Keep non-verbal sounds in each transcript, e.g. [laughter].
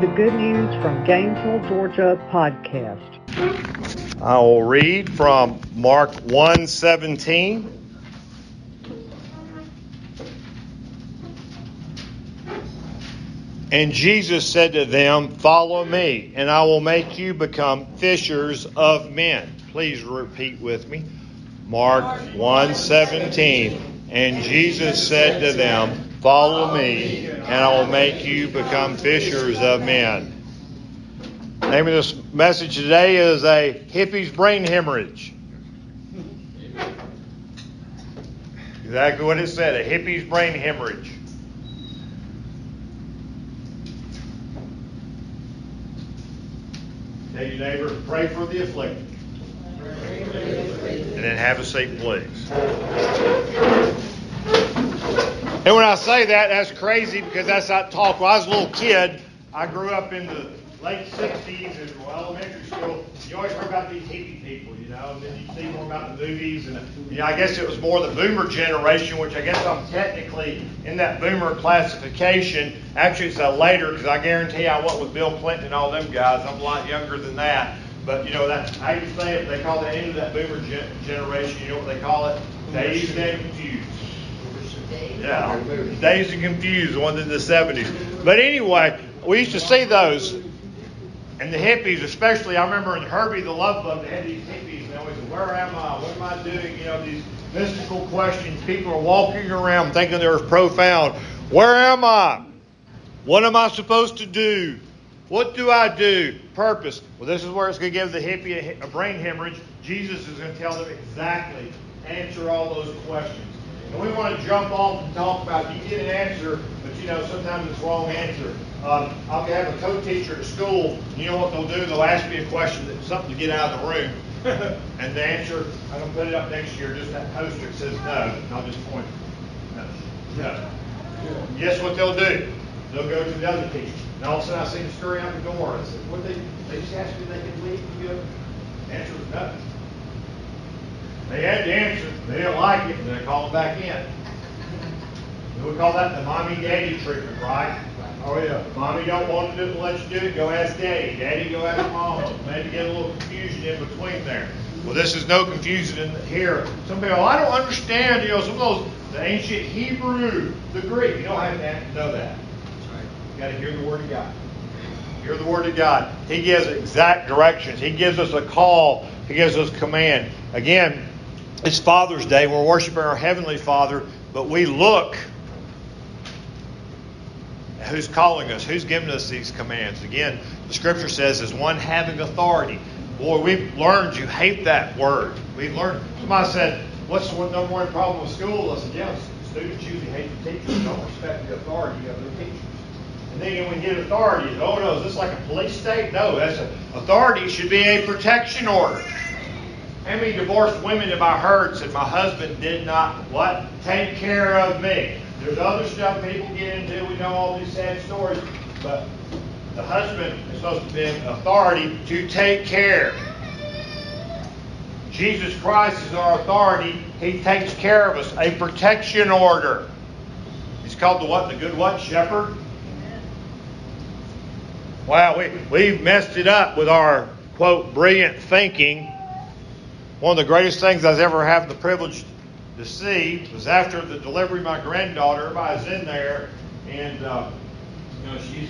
the Good News from Gainesville, Georgia podcast. I will read from Mark 1:17. And Jesus said to them, Follow me, and I will make you become fishers of men. Please repeat with me. Mark 1:17. And Jesus said to them, Follow me, and I will make you become fishers of men. The name of this message today is a hippie's brain hemorrhage. Exactly what it said, a hippie's brain hemorrhage. Tell your neighbor, pray for the afflicted. And then have a seat, please. And when I say that, that's crazy because that's not talk. When I was a little kid, I grew up in the late 60s in elementary school. You always heard about these hippie people, you know, and then you see more about the movies. And you know, I guess it was more the boomer generation, which I guess I'm technically in that boomer classification. Actually, it's a later because I guarantee I went with Bill Clinton and all them guys. I'm a lot younger than that. But, you know, that I used to say it, they call the end of that boomer gen- generation, you know what they call it? Dazed and confused. Yeah, dazed and confused, ones in the 70s. But anyway, we used to see those. And the hippies, especially, I remember in Herbie the Love Bug, they had these hippies, and they always Where am I? What am I doing? You know, these mystical questions. People are walking around thinking they're profound. Where am I? What am I supposed to do? What do I do? Purpose. Well, this is where it's going to give the hippie a brain hemorrhage. Jesus is going to tell them exactly, answer all those questions. And we want to jump off and talk about you get an answer, but you know sometimes it's wrong answer. Um, I'll have a co-teacher at school. You know what they'll do? They'll ask me a question that's something to get out of the room, [laughs] and the answer I'm gonna put it up next year. Just that poster that says no, and I'll just point. No, no. Guess what they'll do? They'll go to the other teacher, and all of a sudden I see them scurry out the door. I said, "What they? They just asked me they could leave go." The answer was no. They had the answer. They didn't like it, and they called back in. We call that the mommy daddy treatment, right? Oh yeah. Mommy don't want to do it, let you do it. Go ask daddy. Daddy, go ask mama. Maybe get a little confusion in between there. Well, this is no confusion in here. Some people, oh, I don't understand. You know, some of those the ancient Hebrew, the Greek. You don't have to know that. You got to hear the word of God. Hear the word of God. He gives exact directions. He gives us a call. He gives us command. Again, it's Father's Day. We're worshiping our Heavenly Father, but we look who's calling us, who's giving us these commands. Again, the scripture says, as one having authority. Boy, we've learned you hate that word. We've learned. Somebody said, What's the number one problem with school? I said, Yeah, students usually hate the teachers, don't respect the authority of their teachers. And then when we get authority, oh no, is this like a police state? No, that's a, authority should be a protection order. How many divorced women have I heard said my husband did not what take care of me? There's other stuff people get into. We know all these sad stories, but the husband is supposed to be an authority to take care. Jesus Christ is our authority. He takes care of us. A protection order. He's called the what? The good what? Shepherd. Wow, we, we've messed it up with our quote brilliant thinking. One of the greatest things I've ever had the privilege to see was after the delivery of my granddaughter. Everybody's in there, and uh, you know she's.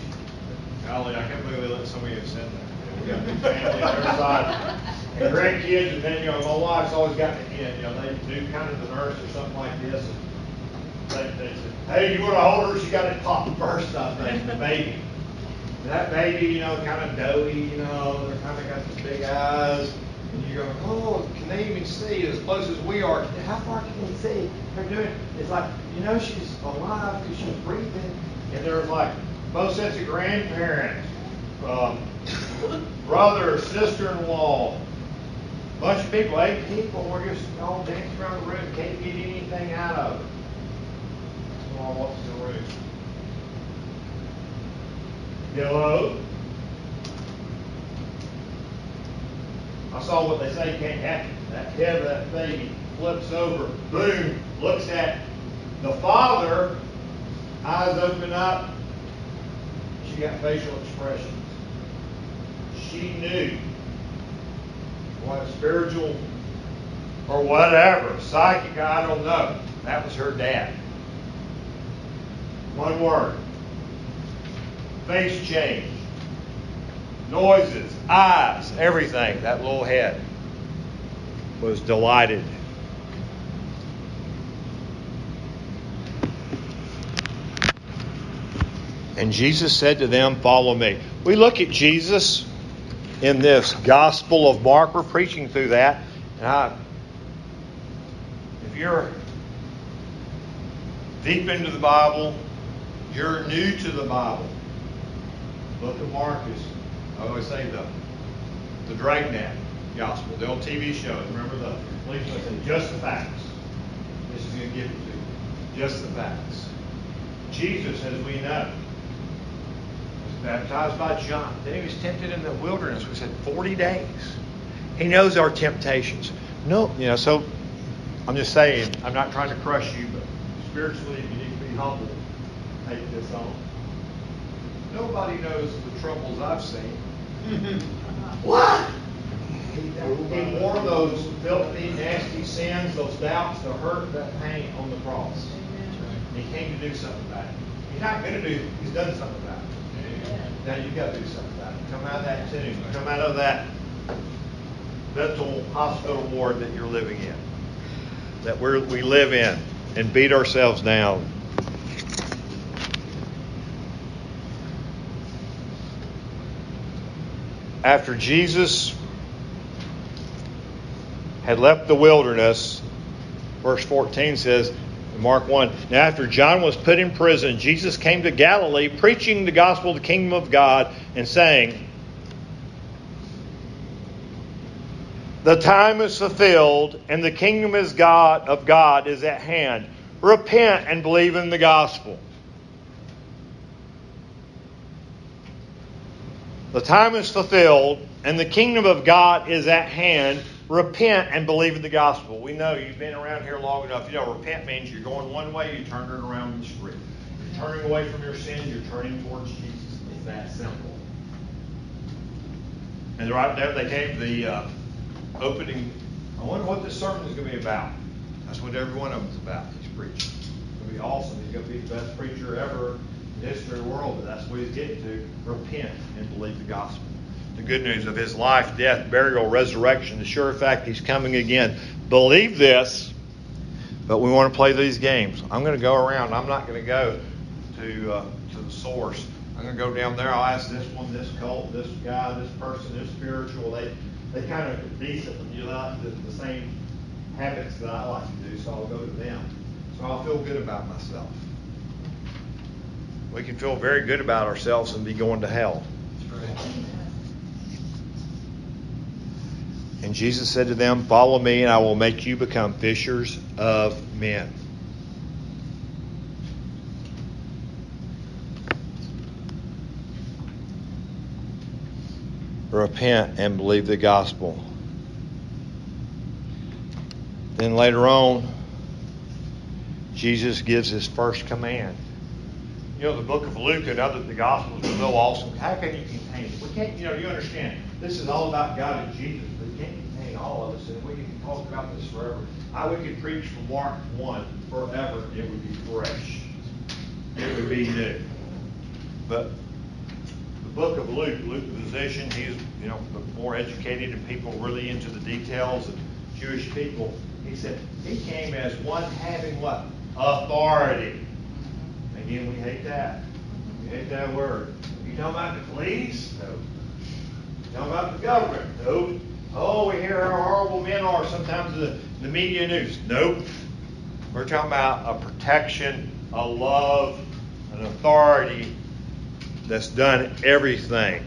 Golly, I can't believe they let somebody else in there. We got big family on their side, and grandkids, and then you know my wife's always got the kid. You know they do kind of the nurse or something like this. And they, they said, "Hey, you want to hold her? She got it pop first, I think, the baby." That baby, you know, kind of doughy, you know, they're kind of got these big eyes. And you go, oh, can they even see as close as we are? How far can they see? They're doing. It's like you know she's alive because she's breathing. And there's like both sets of grandparents, um, [laughs] brother, sister-in-law, bunch of people, eight people. We're just all dancing around the room, can't get anything out of it. So I walked in the room. Hello. I saw what they say can't happen. That head of that baby flips over, boom, looks at the father, eyes open up. She got facial expressions. She knew what spiritual or whatever, psychic, I don't know. That was her dad. One word. Face change. Noises, eyes, everything. That little head was delighted. And Jesus said to them, Follow me. We look at Jesus in this Gospel of Mark. We're preaching through that. And I, if you're deep into the Bible, you're new to the Bible. Look at Marcus. I always say the the Dragnet Gospel, the old TV show. Remember the policeman said, just the facts. This is going to give it to you. Just the facts. Jesus, as we know, was baptized by John. Then he was tempted in the wilderness. We said 40 days. He knows our temptations. No, you know, so I'm just saying, I'm not trying to crush you, but spiritually, you need to be humble. Take this on. Nobody knows the troubles I've seen. Mm-hmm. what? He wore those filthy, nasty sins, those doubts, the hurt, that pain on the cross. He came to do something about it. He's not going to do, he's done something about it. Now you've got to do something about it. Come out of that tomb. Come out of that mental hospital ward that you're living in, that we're, we live in, and beat ourselves down. After Jesus had left the wilderness, verse 14 says, Mark 1. Now, after John was put in prison, Jesus came to Galilee, preaching the gospel of the kingdom of God, and saying, The time is fulfilled, and the kingdom is God of God is at hand. Repent and believe in the gospel. The time is fulfilled, and the kingdom of God is at hand. Repent and believe in the gospel. We know you've been around here long enough. You know, repent means you're going one way, you turn it around in the street. You're turning away from your sins, you're turning towards Jesus. It's that simple. And right there, they gave the uh, opening. I wonder what this sermon is going to be about. That's what every one of them is about. He's preaching. It's going to be awesome. He's going to be the best preacher ever the world. But that's what he's getting to. Repent and believe the gospel the good news of his life, death, burial, resurrection, the sure fact he's coming again. Believe this, but we want to play these games. I'm going to go around. I'm not going to go to uh, to the source. I'm going to go down there. I'll ask this one, this cult, this guy, this person, this spiritual. They they kind of decent. You like the, the same habits that I like to do, so I'll go to them. So I'll feel good about myself. We can feel very good about ourselves and be going to hell. And Jesus said to them, Follow me, and I will make you become fishers of men. Repent and believe the gospel. Then later on, Jesus gives his first command. You know, the book of Luke and other the Gospels are so awesome. How can you contain it? We can't, you know, you understand. This is all about God and Jesus but we can't contain all of us, and we can talk about this forever. I we could preach from Mark 1 forever. It would be fresh. It would be new. But the book of Luke, Luke the physician, he's you know more educated and people really into the details of Jewish people. He said he came as one having what? Authority. Again, we hate that. We hate that word. You talking about the police? No. You talking about the government? No. Oh, we hear how horrible men are sometimes in the, the media news. Nope. We're talking about a protection, a love, an authority that's done everything.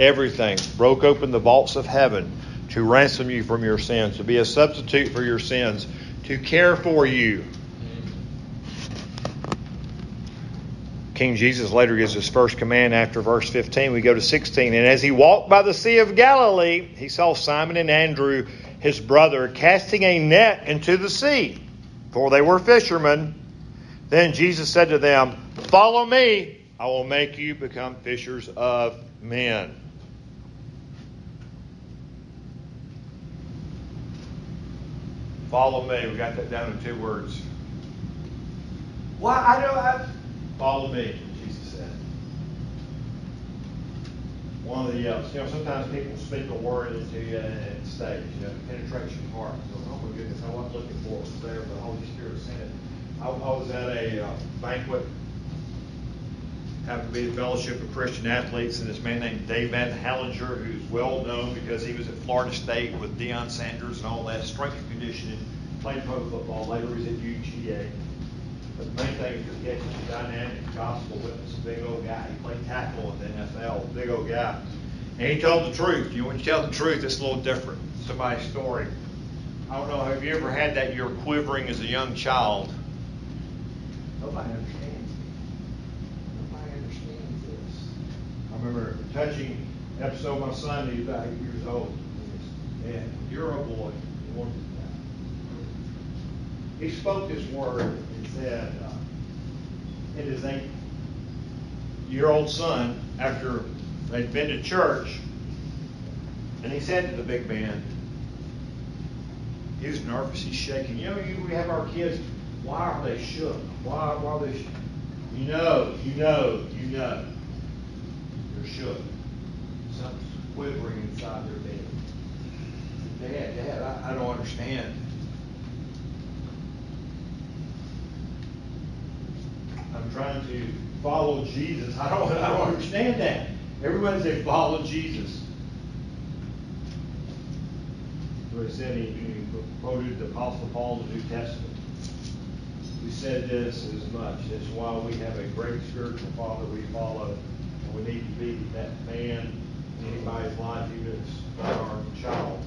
Everything. Broke open the vaults of heaven to ransom you from your sins, to be a substitute for your sins, to care for you. King Jesus later gives his first command after verse 15. We go to 16. And as he walked by the Sea of Galilee, he saw Simon and Andrew, his brother, casting a net into the sea, for they were fishermen. Then Jesus said to them, Follow me, I will make you become fishers of men. Follow me. We got that down in two words. Well, I I. Follow me, Jesus said. One of the, uh, you know, sometimes people speak a word into you and it stays, you know, it penetrates heart. Go, oh my goodness, I wasn't looking for it there, but the Holy Spirit sent it. I, I was at a uh, banquet, happened to be the Fellowship of Christian Athletes, and this man named Dave Van Halanger, who's well known because he was at Florida State with Deion Sanders and all that, strength and conditioning, played pro football, later was at UGA. But the main thing is just getting a dynamic gospel witness, big old guy. He played tackle in the NFL, big old guy. And he told the truth. You know, when you tell the truth, it's a little different. Somebody's story. I don't know, have you ever had that you're quivering as a young child? Nobody understands me. Nobody understands this. I remember touching episode of my son, he was about eight years old. And you're a boy. You want to he spoke this word said, uh, it is a year old son after they'd been to church, and he said to the big man, he was nervous, he's shaking. You know, you, we have our kids, why are they shook? Why, why are they shook? You know, you know, you know. They're shook. Something's quivering inside their head. Dad, Dad, I, I don't understand. Trying to follow Jesus. I don't, I don't understand that. Everybody say follow Jesus. So he said he, he quoted the Apostle Paul in the New Testament. He said this as much. That's why we have a great spiritual father we follow. And we need to be that man in anybody's life, even our child.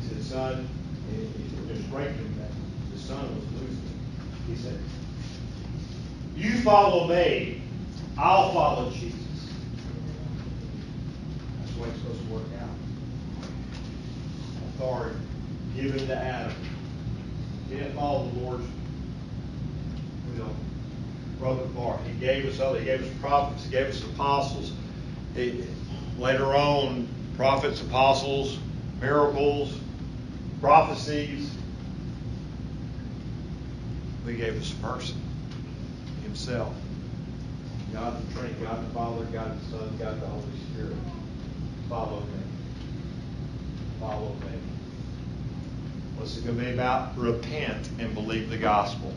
He said, son, and he was strengthening that the son was losing. He said, you follow me, I'll follow Jesus. That's the way it's supposed to work out. Authority given to Adam. He didn't follow the Lord's will. broken part. He gave us other. He gave us prophets. He gave us apostles. He, later on, prophets, apostles, miracles, prophecies. He gave us a person himself. God the Trinity, God the Father, God the Son, God the Holy Spirit. Follow me. Follow me. What's it going to be about? Repent and believe the gospel.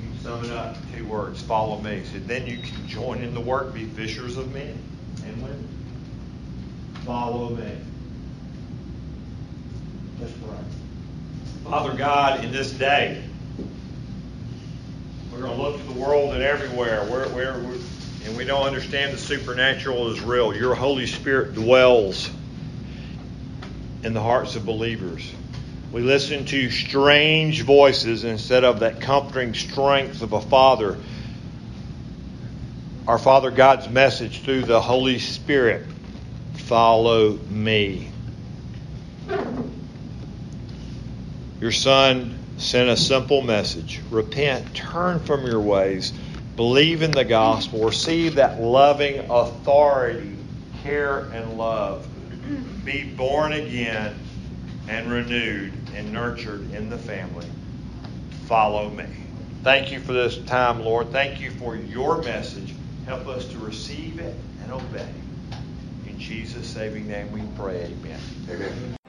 You sum it up in two words. Follow me. So then you can join in the work, be fishers of men and women. Follow me. Let's pray. Father God, in this day, we're going to look to the world and everywhere. We're, we're, we're, and we don't understand the supernatural is real. Your Holy Spirit dwells in the hearts of believers. We listen to strange voices instead of that comforting strength of a father. Our Father God's message through the Holy Spirit follow me. Your Son sent a simple message repent, turn from your ways, believe in the gospel, receive that loving authority, care, and love. Be born again and renewed and nurtured in the family. Follow me. Thank you for this time, Lord. Thank you for your message. Help us to receive it and obey. In Jesus' saving name we pray. Amen. Amen.